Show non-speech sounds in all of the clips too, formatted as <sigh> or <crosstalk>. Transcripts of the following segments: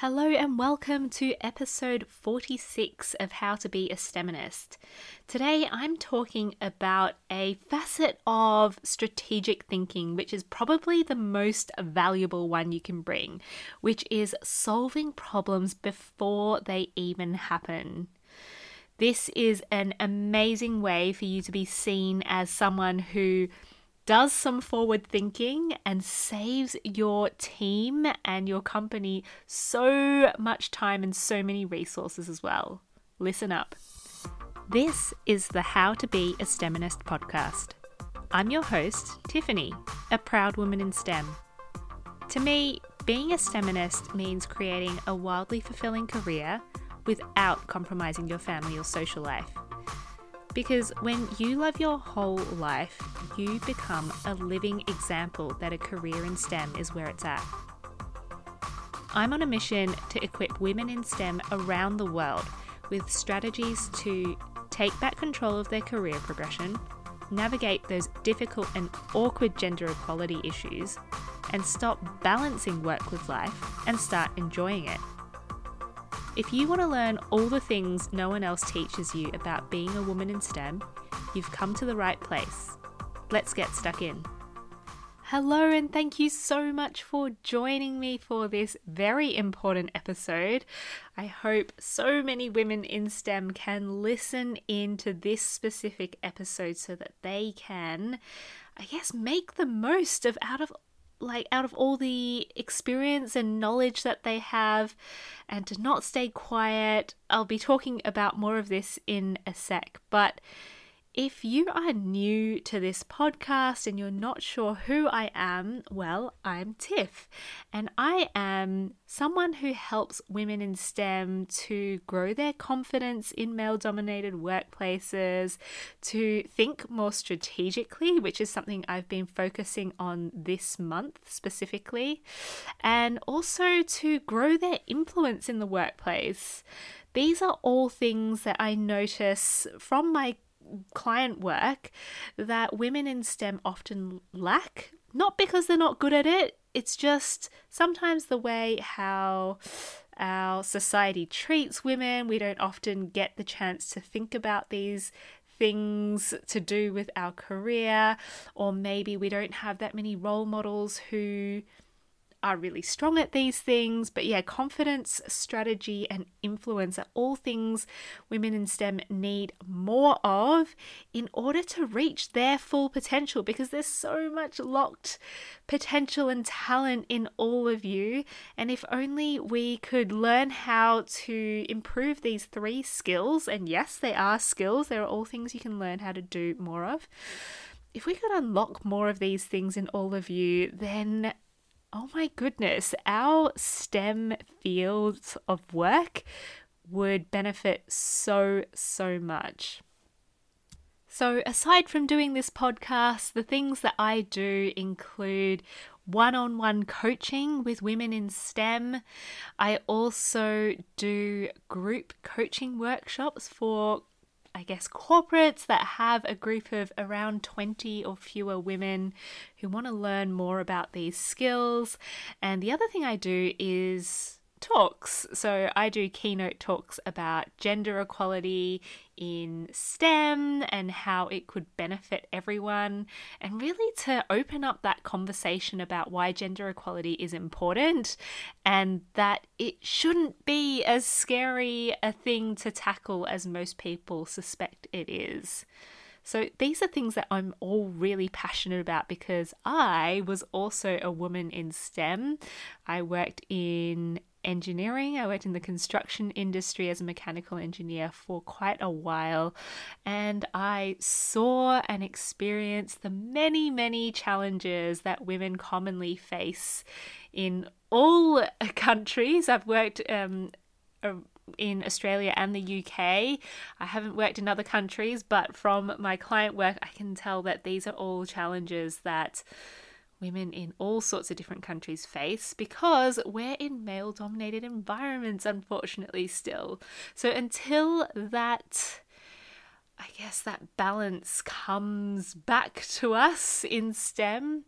Hello and welcome to episode 46 of How to Be a STEMinist. Today I'm talking about a facet of strategic thinking, which is probably the most valuable one you can bring, which is solving problems before they even happen. This is an amazing way for you to be seen as someone who does some forward thinking and saves your team and your company so much time and so many resources as well. Listen up. This is the How to Be a STEMinist podcast. I'm your host, Tiffany, a proud woman in STEM. To me, being a STEMinist means creating a wildly fulfilling career without compromising your family or social life. Because when you love your whole life, you become a living example that a career in STEM is where it's at. I'm on a mission to equip women in STEM around the world with strategies to take back control of their career progression, navigate those difficult and awkward gender equality issues, and stop balancing work with life and start enjoying it. If you want to learn all the things no one else teaches you about being a woman in STEM, you've come to the right place. Let's get stuck in. Hello, and thank you so much for joining me for this very important episode. I hope so many women in STEM can listen into this specific episode so that they can, I guess, make the most of out of like out of all the experience and knowledge that they have and to not stay quiet. I'll be talking about more of this in a sec, but if you are new to this podcast and you're not sure who I am, well, I'm Tiff, and I am someone who helps women in STEM to grow their confidence in male dominated workplaces, to think more strategically, which is something I've been focusing on this month specifically, and also to grow their influence in the workplace. These are all things that I notice from my client work that women in STEM often lack. Not because they're not good at it, it's just sometimes the way how our society treats women. We don't often get the chance to think about these things to do with our career, or maybe we don't have that many role models who are really strong at these things. But yeah, confidence, strategy, and influence are all things women in STEM need more of in order to reach their full potential because there's so much locked potential and talent in all of you. And if only we could learn how to improve these three skills, and yes, they are skills, they are all things you can learn how to do more of if we could unlock more of these things in all of you, then oh my goodness, our STEM fields of work would benefit so, so much. So, aside from doing this podcast, the things that I do include one on one coaching with women in STEM. I also do group coaching workshops for I guess, corporates that have a group of around 20 or fewer women who want to learn more about these skills. And the other thing I do is talks. So I do keynote talks about gender equality in STEM and how it could benefit everyone, and really to open up that conversation about why gender equality is important and that it shouldn't be as scary a thing to tackle as most people suspect it is. So these are things that I'm all really passionate about because I was also a woman in STEM. I worked in engineering. I worked in the construction industry as a mechanical engineer for quite a while, and I saw and experienced the many, many challenges that women commonly face in all <laughs> countries. I've worked um, in Australia and the UK. I haven't worked in other countries, but from my client work, I can tell that these are all challenges that women in all sorts of different countries face because we're in male dominated environments, unfortunately, still. So until that. I guess that balance comes back to us in STEM.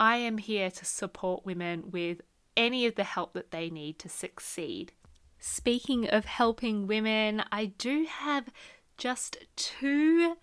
I am here to support women with any of the help that they need to succeed. Speaking of helping women, I do have just two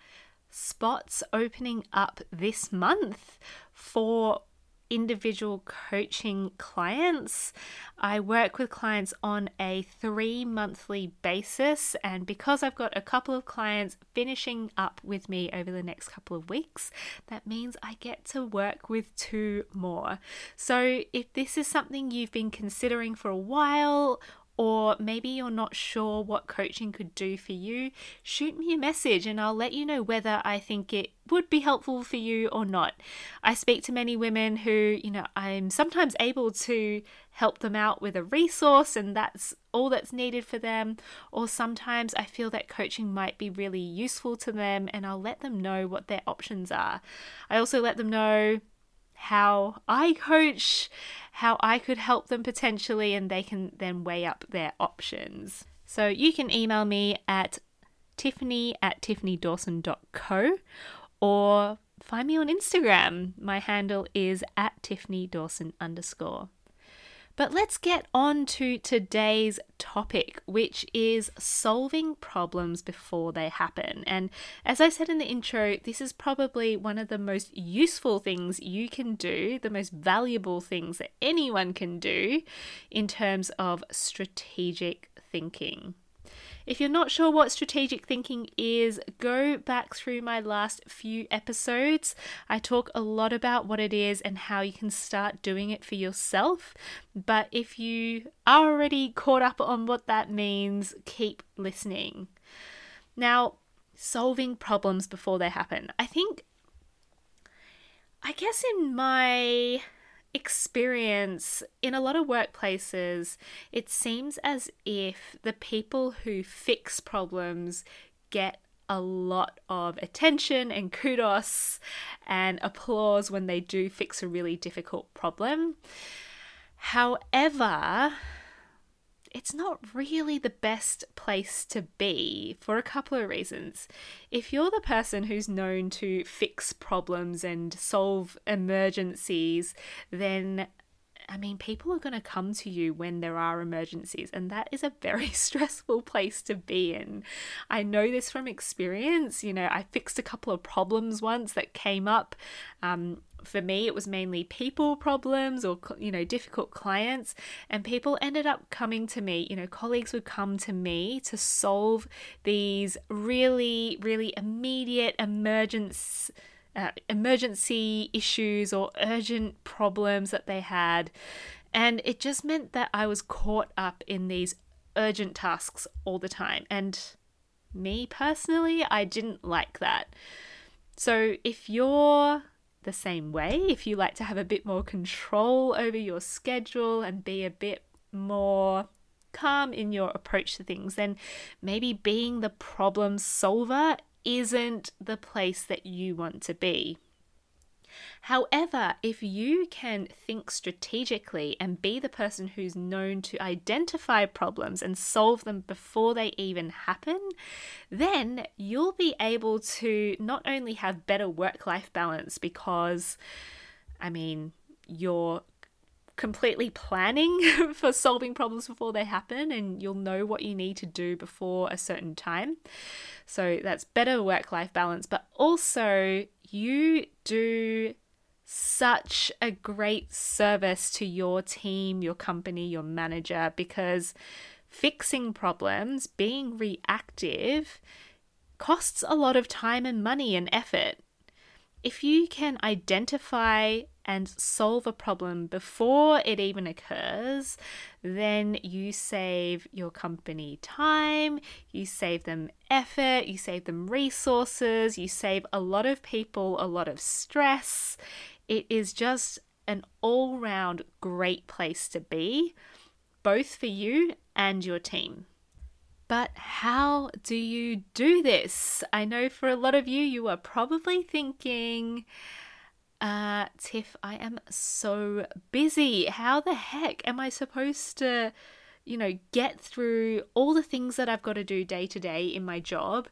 spots opening up this month for individual coaching clients. I work with clients on a three monthly basis, and because I've got a couple of clients finishing up with me over the next couple of weeks, that means I get to work with two more. So, if this is something you've been considering for a while, or maybe you're not sure what coaching could do for you, shoot me a message and I'll let you know whether I think it would be helpful for you or not. I speak to many women who, you know, I'm sometimes able to help them out with a resource and that's all that's needed for them, or sometimes I feel that coaching might be really useful to them and I'll let them know what their options are. I also let them know how I coach, how I could help them potentially, and they can then weigh up their options. So you can email me at tiffany at tiffanydawson.co or find me on Instagram. My handle is at tiffanydawson underscore. But let's get on to today's topic, which is solving problems before they happen. And as I said in the intro, this is probably one of the most useful things you can do, the most valuable things that anyone can do in terms of strategic thinking. If you're not sure what strategic thinking is, go back through my last few episodes. I talk a lot about what it is and how you can start doing it for yourself. But if you are already caught up on what that means, keep listening. Now, solving problems before they happen. I think, I guess in my experience in a lot of workplaces, it seems as if the people who fix problems get a lot of attention and kudos and applause when they do fix a really difficult problem. However, it's not really the best place to be for a couple of reasons. If you're the person who's known to fix problems and solve emergencies, then I mean, people are going to come to you when there are emergencies, and that is a very <laughs> stressful place to be in. I know this from experience. You know, I fixed a couple of problems once that came up. Um, for me it was mainly people problems or you know difficult clients and people ended up coming to me you know colleagues would come to me to solve these really really immediate emergence uh, emergency issues or urgent problems that they had and it just meant that I was caught up in these urgent tasks all the time and me personally I didn't like that so if you're the same way. If you like to have a bit more control over your schedule and be a bit more calm in your approach to things, then maybe being the problem solver isn't the place that you want to be. However, if you can think strategically and be the person who's known to identify problems and solve them before they even happen, then you'll be able to not only have better work life balance because, I mean, you're completely planning <laughs> for solving problems before they happen and you'll know what you need to do before a certain time. So that's better work life balance, but also you do such a great service to your team, your company, your manager because fixing problems, being reactive, costs a lot of time and money and effort. If you can identify and solve a problem before it even occurs, then you save your company time, you save them effort, you save them resources, you save a lot of people a lot of stress. It is just an all round great place to be, both for you and your team. But how do you do this? I know for a lot of you, you are probably thinking, uh, Tiff, I am so busy. How the heck am I supposed to, you know, get through all the things that I've got to do day to day in my job,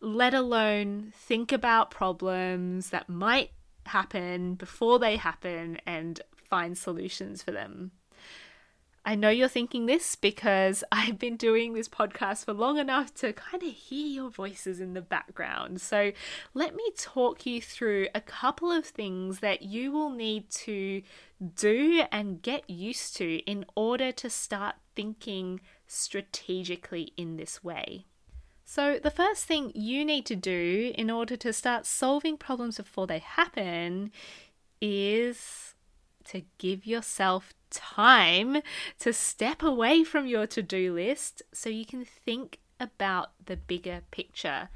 let alone think about problems that might happen before they happen and find solutions for them. I know you're thinking this because <laughs> I've been doing this podcast for long enough to kind of hear your voices in the background. So, let me talk you through a couple of things that you will need to do and get used to in order to start thinking strategically in this way. So, the first thing you need to do in order to start solving problems before they happen is to give yourself time to step away from your to do list so you can think about the bigger picture.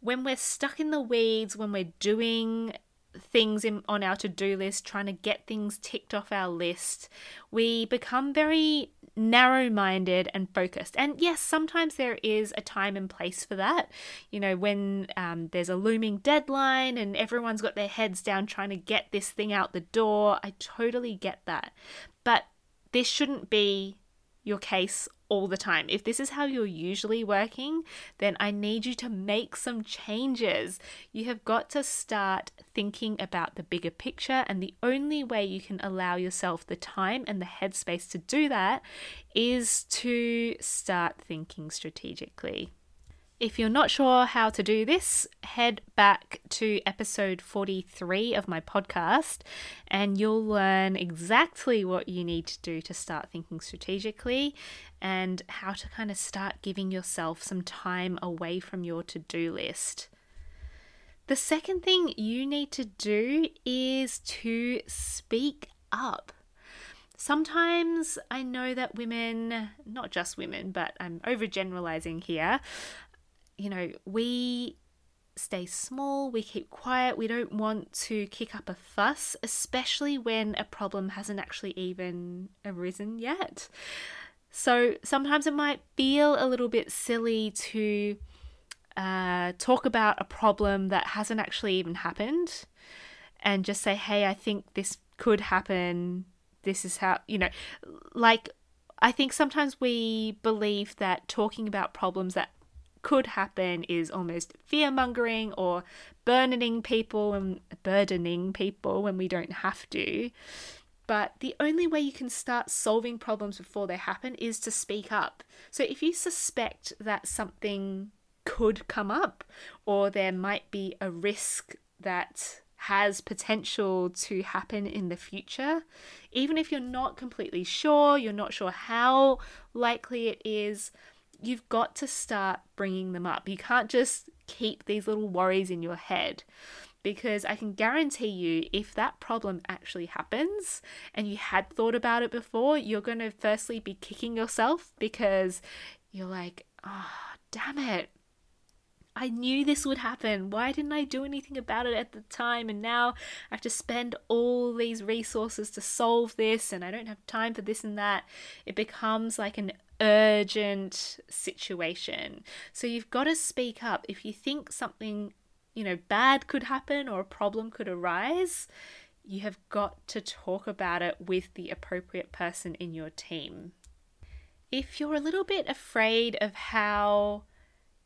When we're stuck in the weeds, when we're doing things in, on our to do list, trying to get things ticked off our list, we become very narrow minded and focused. And yes, sometimes there is a time and place for that. You know, when um, there's a looming deadline and everyone's got their heads down trying to get this thing out the door, I totally get that. But this shouldn't be your case all the time. If this is how you're usually working, then I need you to make some changes. You have got to start thinking about the bigger picture, and the only way you can allow yourself the time and the headspace to do that is to start thinking strategically. If you're not sure how to do this, head back to episode 43 of my podcast and you'll learn exactly what you need to do to start thinking strategically and how to kind of start giving yourself some time away from your to do list. The second thing you need to do is to speak up. Sometimes I know that women, not just women, but I'm overgeneralizing here, you know, we stay small, we keep quiet, we don't want to kick up a fuss, especially when a problem hasn't actually even arisen yet. So sometimes it might feel a little bit silly to uh, talk about a problem that hasn't actually even happened and just say, hey, I think this could happen. This is how, you know, like I think sometimes we believe that talking about problems that could happen is almost fear mongering or burdening people and burdening people when we don't have to. But the only way you can start solving problems before they happen is to speak up. So if you suspect that something could come up or there might be a risk that has potential to happen in the future, even if you're not completely sure, you're not sure how likely it is, you've got to start bringing them up. You can't just keep these little worries in your head because I can guarantee you if that problem actually happens and you had thought about it before, you're going to firstly be kicking yourself because you're like, oh, damn it. I knew this would happen. Why didn't I do anything about it at the time? And now I have to spend all these resources to solve this, and I don't have time for this and that. It becomes like an urgent situation. So you've got to speak up. If you think something, you know, bad could happen or a problem could arise, you have got to talk about it with the appropriate person in your team. If you're a little bit afraid of how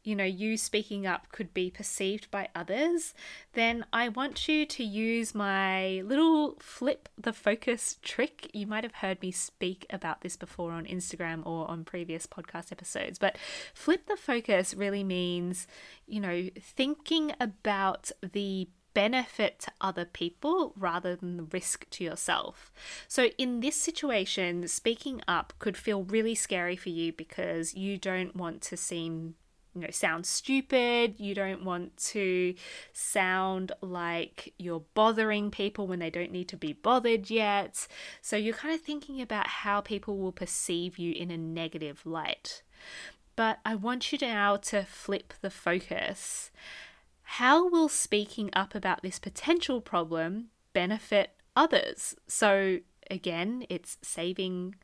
you know, you speaking up could be perceived by others, then I want you to use my little flip the focus trick. You might have heard me speak about this before on Instagram or on previous podcast episodes, but flip the focus really means, you know, thinking about the benefit to other people rather than the risk to yourself. So, in this situation, speaking up could feel really scary for you because you don't want to seem you know sound stupid. You don't want to sound like you're bothering people when they don't need to be bothered yet. So you're kind of thinking about how people will perceive you in a negative light. But i want you now to flip the focus. How will speaking up about this potential problem benefit others? So again it's saving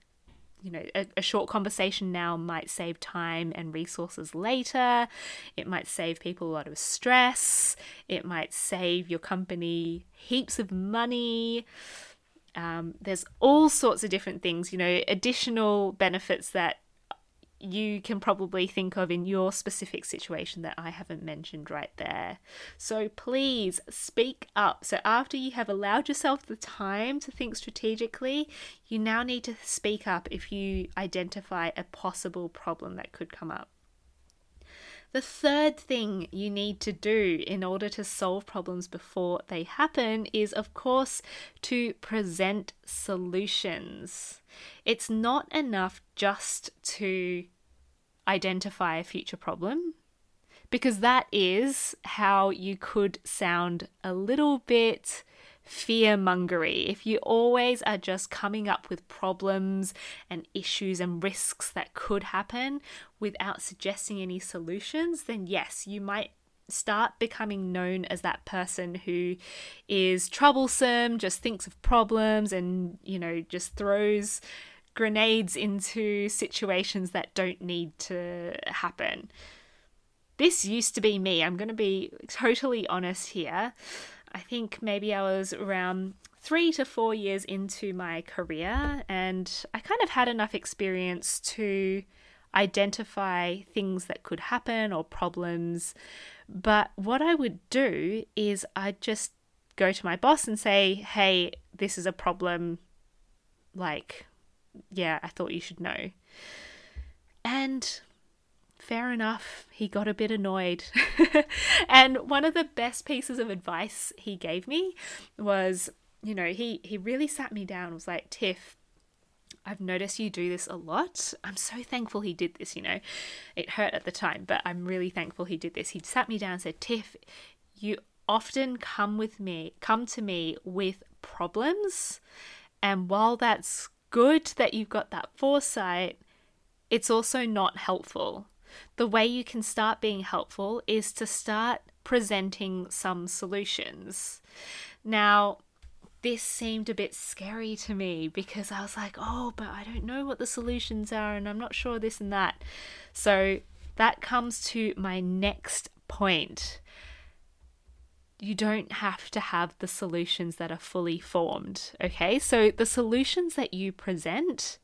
you know, a, a, short conversation now might save time and resources later. It might save people a lot of stress. It might save your company heaps of money. Um, there's all sorts of different things, you know, additional benefits that you can probably think of in your specific situation that I haven't mentioned right there. So please speak up. So, after you have allowed yourself the time to think strategically, you now need to speak up if you identify a possible problem that could come up. The third thing you need to do in order to solve problems before they happen is, of course, to present solutions. It's not enough just to identify a future problem, because that is how you could sound a little bit fear mongery, if you always are just coming up with problems and issues and risks that could happen without suggesting any solutions, then yes, you might start becoming known as that person who is troublesome, just thinks of problems and, you know, just throws grenades into situations that don't need to happen. This used to be me. I'm going to be totally honest here. I think maybe I was around three to four years into my career, and I kind of had enough experience to identify things that could happen or problems. But what I would do is I'd just go to my boss and say, hey, this is a problem. Like, yeah, I thought you should know. And fair enough, he got a bit annoyed. <laughs> and one of the best pieces of advice he gave me was, you know, he, he really sat me down, was like, Tiff, I've noticed you do this a lot. I'm so thankful he did this, you know. It hurt at the time, but I'm really thankful he did this. He sat me down and said, Tiff, you often come with me, come to me with problems. And while that's good that you've got that foresight, it's also not helpful the way you can start being helpful is to start presenting some solutions. Now, this seemed a bit scary to me because I was like, oh, but I don't know what the solutions are and I'm not sure this and that. So that comes to my next point. You don't have to have the solutions that are fully formed, okay? So the solutions that you present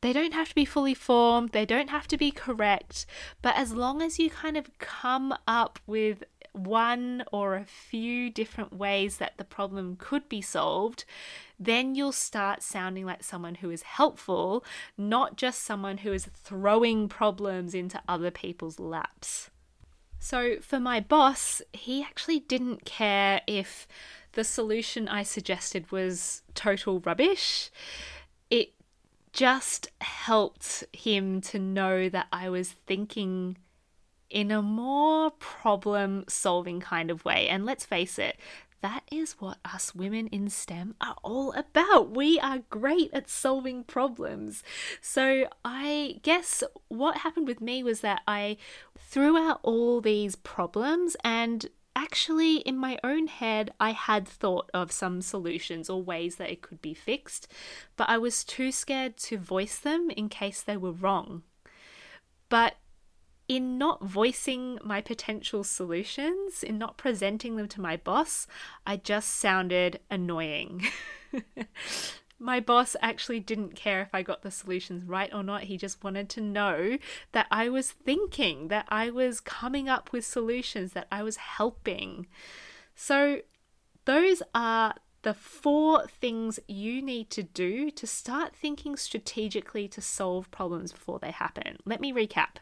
they don't have to be fully formed, they don't have to be correct, but as long as you kind of come up with one or a few different ways that the problem could be solved, then you'll start sounding like someone who is helpful, not just someone who is throwing problems into other people's laps. So, for my boss, he actually didn't care if the solution I suggested was total rubbish. Just helped him to know that I was thinking in a more problem solving kind of way. And let's face it, that is what us women in STEM are all about. We are great at solving problems. So, I guess what happened with me was that I threw out all these problems and actually, in my own head, I had thought of some solutions or ways that it could be fixed, but I was too scared to voice them in case they were wrong. But in not voicing my potential solutions, in not presenting them to my boss, I just sounded annoying. <laughs> my boss actually didn't care if I got the solutions right or not. He just wanted to know that I was thinking, that I was coming up with solutions, that I was helping. So, those are the four things you need to do to start thinking strategically to solve problems before they happen. Let me recap.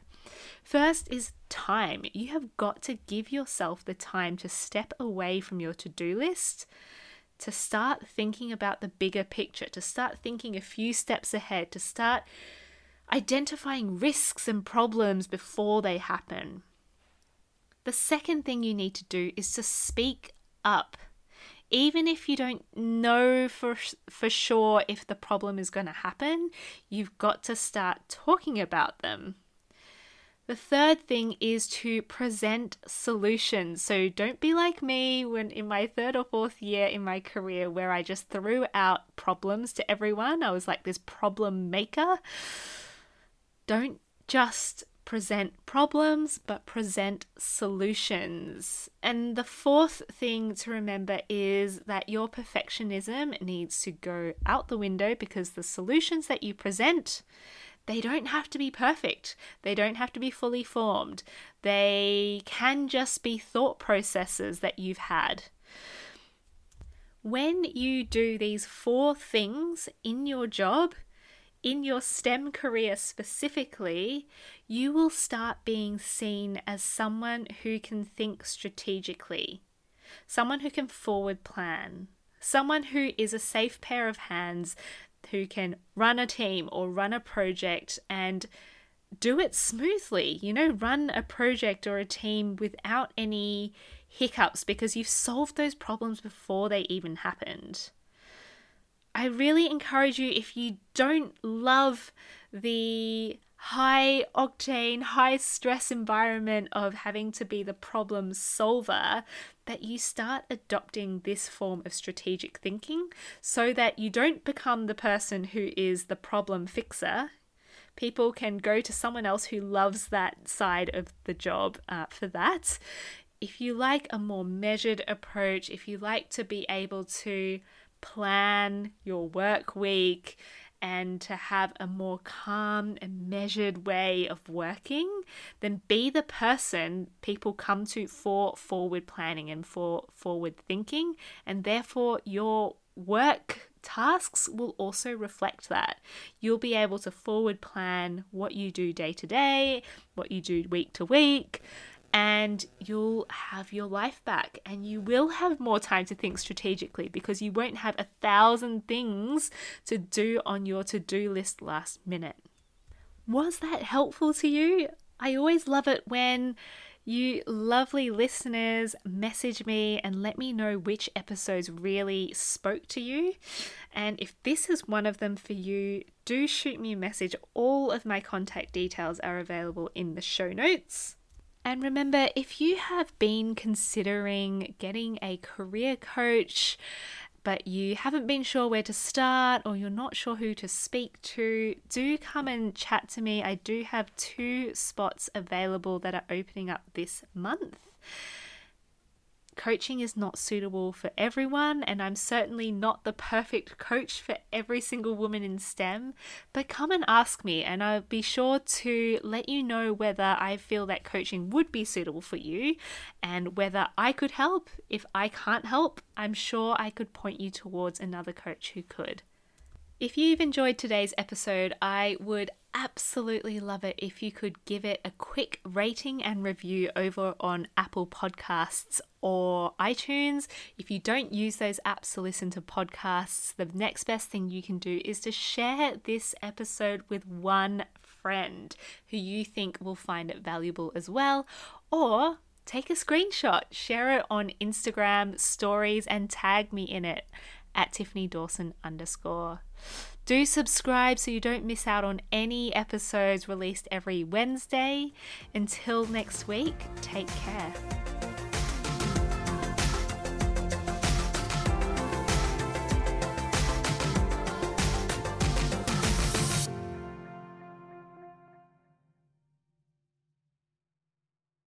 First is time. You have got to give yourself the time to step away from your to do list to start thinking about the bigger picture, to start thinking a few steps ahead, to start identifying risks and problems before they happen. The second thing you need to do is to speak up. Even if you don't know for, for sure if the problem is going to happen, you've got to start talking about them. The third thing is to present solutions. So don't be like me when in my third or fourth year in my career where I just threw out problems to everyone. I was like this problem maker. Don't just present problems, but present solutions. And the fourth thing to remember is that your perfectionism needs to go out the window because the solutions that you present they don't have to be perfect, they don't have to be fully formed, they can just be thought processes that you've had. When you do these four things in your job, in your STEM career specifically, you will start being seen as someone who can think strategically, someone who can forward plan, someone who is a safe pair of hands who can run a team or run a project and do it smoothly. You know, run a project or a team without any hiccups because you've solved those problems before they even happened. I really encourage you if you don't love the high octane, high stress environment of having to be the problem solver, that you start adopting this form of strategic thinking so that you don't become the person who is the problem fixer. People can go to someone else who loves that side of the job uh, for that. If you like a more measured approach, if you like to be able to plan your work week and to have a more calm and measured way of working, then be the person people come to for forward planning and for forward thinking, and therefore your work tasks will also reflect that. You'll be able to forward plan what you do day to day, what you do week to week, and you'll have your life back and you will have more time to think strategically because you won't have a thousand things to do on your to do list last minute. Was that helpful to you? I always love it when you lovely listeners message me and let me know which episodes really spoke to you. And if this is one of them for you, do shoot me a message. All of my contact details are available in the show notes. And remember, if you have been considering getting a career coach, but you haven't been sure where to start or you're not sure who to speak to, do come and chat to me. I do have two spots available that are opening up this month coaching is not suitable for everyone, and I'm certainly not the perfect coach for every single woman in STEM. But come and ask me, and I'll be sure to let you know whether I feel that coaching would be suitable for you and whether I could help. If I can't help, I'm sure I could point you towards another coach who could. If you've enjoyed today's episode, I would absolutely love it if you could give it a quick rating and review over on Apple Podcasts or iTunes. If you don't use those apps to listen to podcasts, the next best thing you can do is to share this episode with one friend who you think will find it valuable as well, or take a screenshot, share it on Instagram stories, and tag me in it at Tiffany Dawson underscore. Do subscribe so you don't miss out on any episodes released every Wednesday. Until next week, take care.